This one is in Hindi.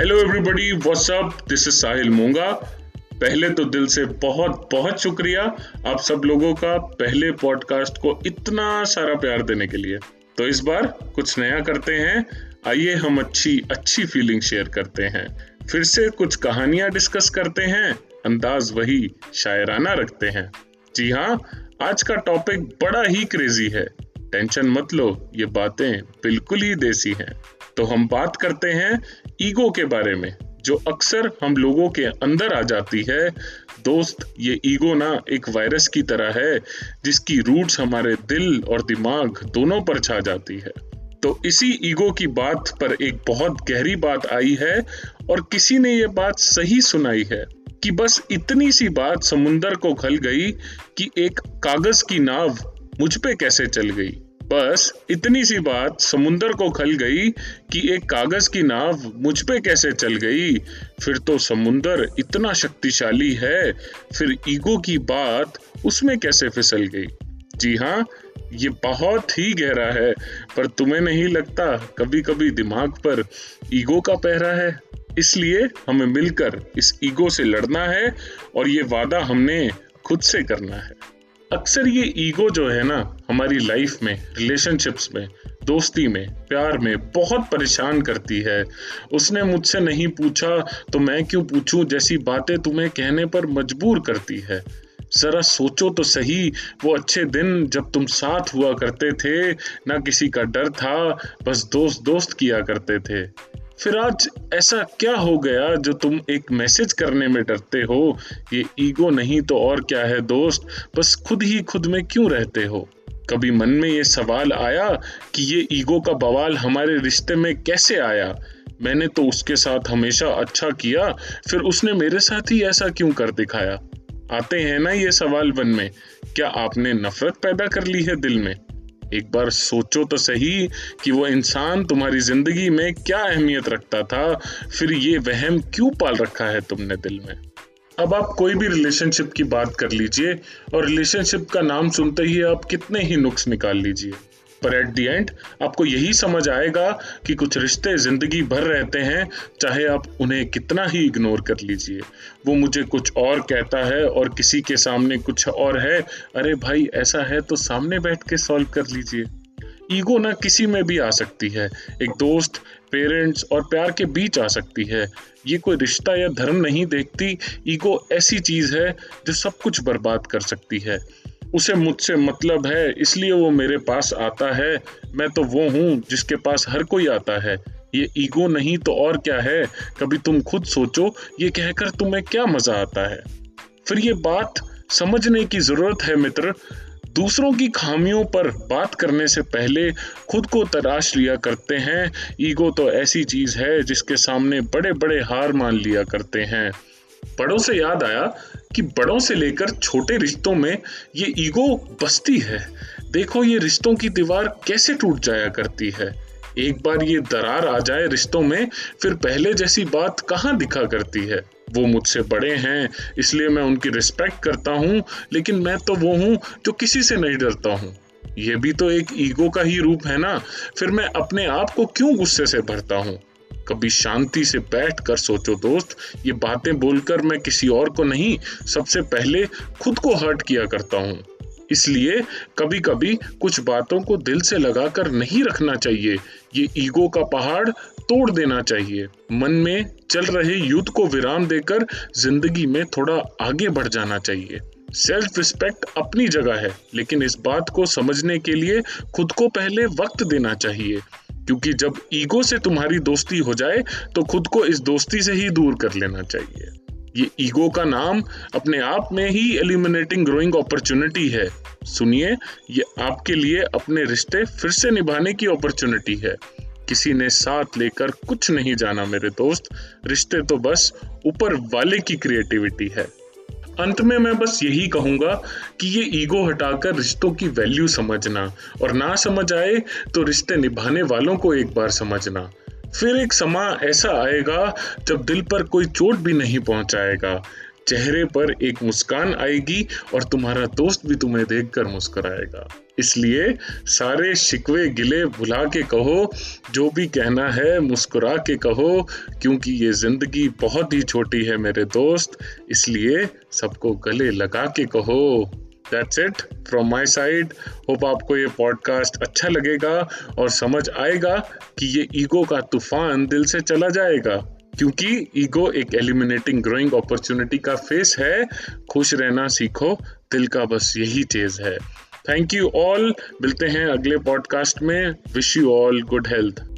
Hello everybody what's up this is Sahil Monga पहले तो दिल से बहुत बहुत शुक्रिया आप सब लोगों का पहले पॉडकास्ट को इतना सारा प्यार देने के लिए। तो इस बार कुछ नया करते हैं। आइए हम अच्छी अच्छी फीलिंग शेयर करते हैं। फिर से कुछ कहानियाँ डिस्कस करते हैं। अंदाज वही शायराना रखते हैं। जी हाँ आज का टॉपिक बड़ा ही क्रेजी है। टेंशन मत लो, ये बातें बिल्कुल ही देसी हैं। तो हम बात करते हैं ईगो के बारे में, जो अक्सर हम लोगों के अंदर आ जाती है। दोस्त, ये ईगो ना एक वायरस की तरह है, जिसकी रूट्स हमारे दिल और दिमाग दोनों पर छा जाती है। तो इसी ईगो की बात पर एक बहुत गहरी बात आई है, और किसी ने ये बात सही सुनाई है, कि बस इतनी सी बात समुंदर को खल गई कि एक कागज़ की नाव मुझ पे कैसे चल गई। बस इतनी सी बात समुंदर को खल गई कि एक कागज़ की नाव मुझ पे कैसे चल गई। फिर तो समुंदर इतना शक्तिशाली है, फिर ईगो की बात उसमें कैसे फिसल गई? जी हाँ ये बहुत ही गहरा है, पर तुम्हें नहीं लगता कभी कभी दिमाग पर ईगो का पहरा है? इसलिए हमें मिलकर इस ईगो से लड़ना है और ये वादा हमने खुद से करना है। अक्सर ये ईगो जो है ना, हमारी लाइफ में, रिलेशनशिप्स में, दोस्ती में, प्यार में बहुत परेशान करती है। उसने मुझसे नहीं पूछा तो मैं क्यों पूछूँ? जैसी बातें तुम्हें कहने पर मजबूर करती है। जरा सोचो तो सही, वो अच्छे दिन जब तुम साथ हुआ करते थे, ना किसी का डर था, बस दोस्त दोस्त किया करते थे। फिर आज ऐसा क्या हो गया जो तुम एक मैसेज करने में डरते हो? ये ईगो नहीं तो और क्या है दोस्त? बस खुद ही खुद में क्यों रहते हो? कभी मन में ये सवाल आया कि ये ईगो का बवाल हमारे रिश्ते में कैसे आया? मैंने तो उसके साथ हमेशा अच्छा किया, फिर उसने मेरे साथ ही ऐसा क्यों कर दिखाया? आते हैं ना ये सवाल मन में, क्या आपने नफरत पैदा कर ली है दिल में? एक बार सोचो तो सही कि वो इंसान तुम्हारी ज़िंदगी में क्या अहमियत रखता था, फिर ये वहम क्यों पाल रखा है तुमने दिल में? अब आप कोई भी रिलेशनशिप की बात कर लीजिए और रिलेशनशिप का नाम सुनते ही आप कितने ही नुक्स निकाल लीजिए। पर एट दी एंड आपको यही समझ आएगा कि कुछ रिश्ते ज़िंदगी भर रहते हैं, चाहे आप उन्हें कितना ही इग्नोर कर लीजिए। वो मुझे कुछ और कहता है और किसी के सामने कुछ और है। अरे भाई, ऐसा है तो सामने बैठ के सॉल्व कर लीजिए। ईगो ना किसी में भी आ सकती है। एक दोस्त पेरेंट्स और प्यार के बीच आ सकती है। ये कोई रिश्ता या धर्म नहीं देखती। ईगो ऐसी चीज़ है जो सब कुछ बर्बाद कर सकती है। उसे मुझसे मतलब है, इसलिए वो मेरे पास आता है। मैं तो वो हूँ जिसके पास हर कोई आता है। ये ईगो नहीं तो और क्या है? कभी तुम खुद सोचो, ये कहकर तुम्हें क्या मज़ा आता है? फिर ये बात समझने की ज़रूरत है मित्र। दूसरों की खामियों पर बात करने से पहले खुद को तराश लिया करते हैं। ईगो तो ऐसी चीज़ है जिसके सामने बड़े बड़े हार मान लिया करते हैं। बड़ों से याद आया कि बड़ों से लेकर छोटे रिश्तों में ये ईगो बसती है। देखो ये रिश्तों की दीवार कैसे टूट जाया करती है। एक बार ये दरार आ जाए रिश्तों में, फिर पहले जैसी बात कहाँ दिखा करती है? वो मुझसे बड़े हैं, इसलिए मैं उनकी रिस्पेक्ट करता हूँ, लेकिन मैं तो वो हूँ जो किसी से नहीं डरता हूँ। ये भी तो एक ईगो का ही रूप है ना? फिर मैं अपने आप को क्यों गुस्से से भरता हूँ? कभी शांति से बैठ कर सोचो, दोस्त, ये बातें बोलकर मैं किसी और को नहीं, सबसे पहले खुद को हर्ट किया करता हूँ। इसलिए कभी कभी कुछ बातों को दिल से लगाकर नहीं रखना चाहिए। ये ईगो का पहाड़ तोड़ देना चाहिए। मन में चल रहे युद्ध को विराम देकर ज़िंदगी में थोड़ा आगे बढ़ जाना चाहिए। सेल्फ रिस्पेक्ट अपनी जगह है, लेकिन इस बात को समझने के लिए खुद को पहले वक्त देना चाहिए। क्योंकि जब ईगो से तुम्हारी दोस्ती हो जाए तो खुद को इस दोस्ती से ही दूर कर लेना चाहिए। ये ईगो का नाम अपने आप में ही एलिमिनेटिंग ग्रोइंग अपॉर्चुनिटी है। सुनिए, ये आपके लिए अपने रिश्ते फिर से निभाने की अपॉर्चुनिटी है। किसी ने साथ लेकर कुछ नहीं जाना मेरे दोस्त। रिश्ते तो बस ऊपर वाले की क्रिएटिविटी है। अंत में मैं बस यही कहूँगा कि ये ईगो हटाकर रिश्तों की वैल्यू समझना और ना समझ आए तो रिश्ते निभाने वालों को एक बार समझना। फिर एक समा ऐसा आएगा जब दिल पर कोई चोट भी नहीं पहुंचाएगा। चेहरे पर एक मुस्कान आएगी और तुम्हारा दोस्त भी तुम्हें देखकर मुस्कुराएगा। इसलिए सारे शिकवे गिले भुला के कहो, जो भी कहना है मुस्कुरा के कहो, क्योंकि ये ज़िंदगी बहुत ही छोटी है मेरे दोस्त, इसलिए सबको गले लगा के कहो। That's it from my side hope आपको ये पॉडकास्ट अच्छा लगेगा और समझ आएगा कि ये ईगो का तूफ़ान दिल से चला जाएगा, क्योंकि ईगो एक एलिमिनेटिंग ग्रोइंग अपॉर्चुनिटी का फेस है। खुश रहना सीखो, दिल का बस यही चीज़ है। थैंक यू ऑल मिलते हैं अगले पॉडकास्ट में. Wish you all good health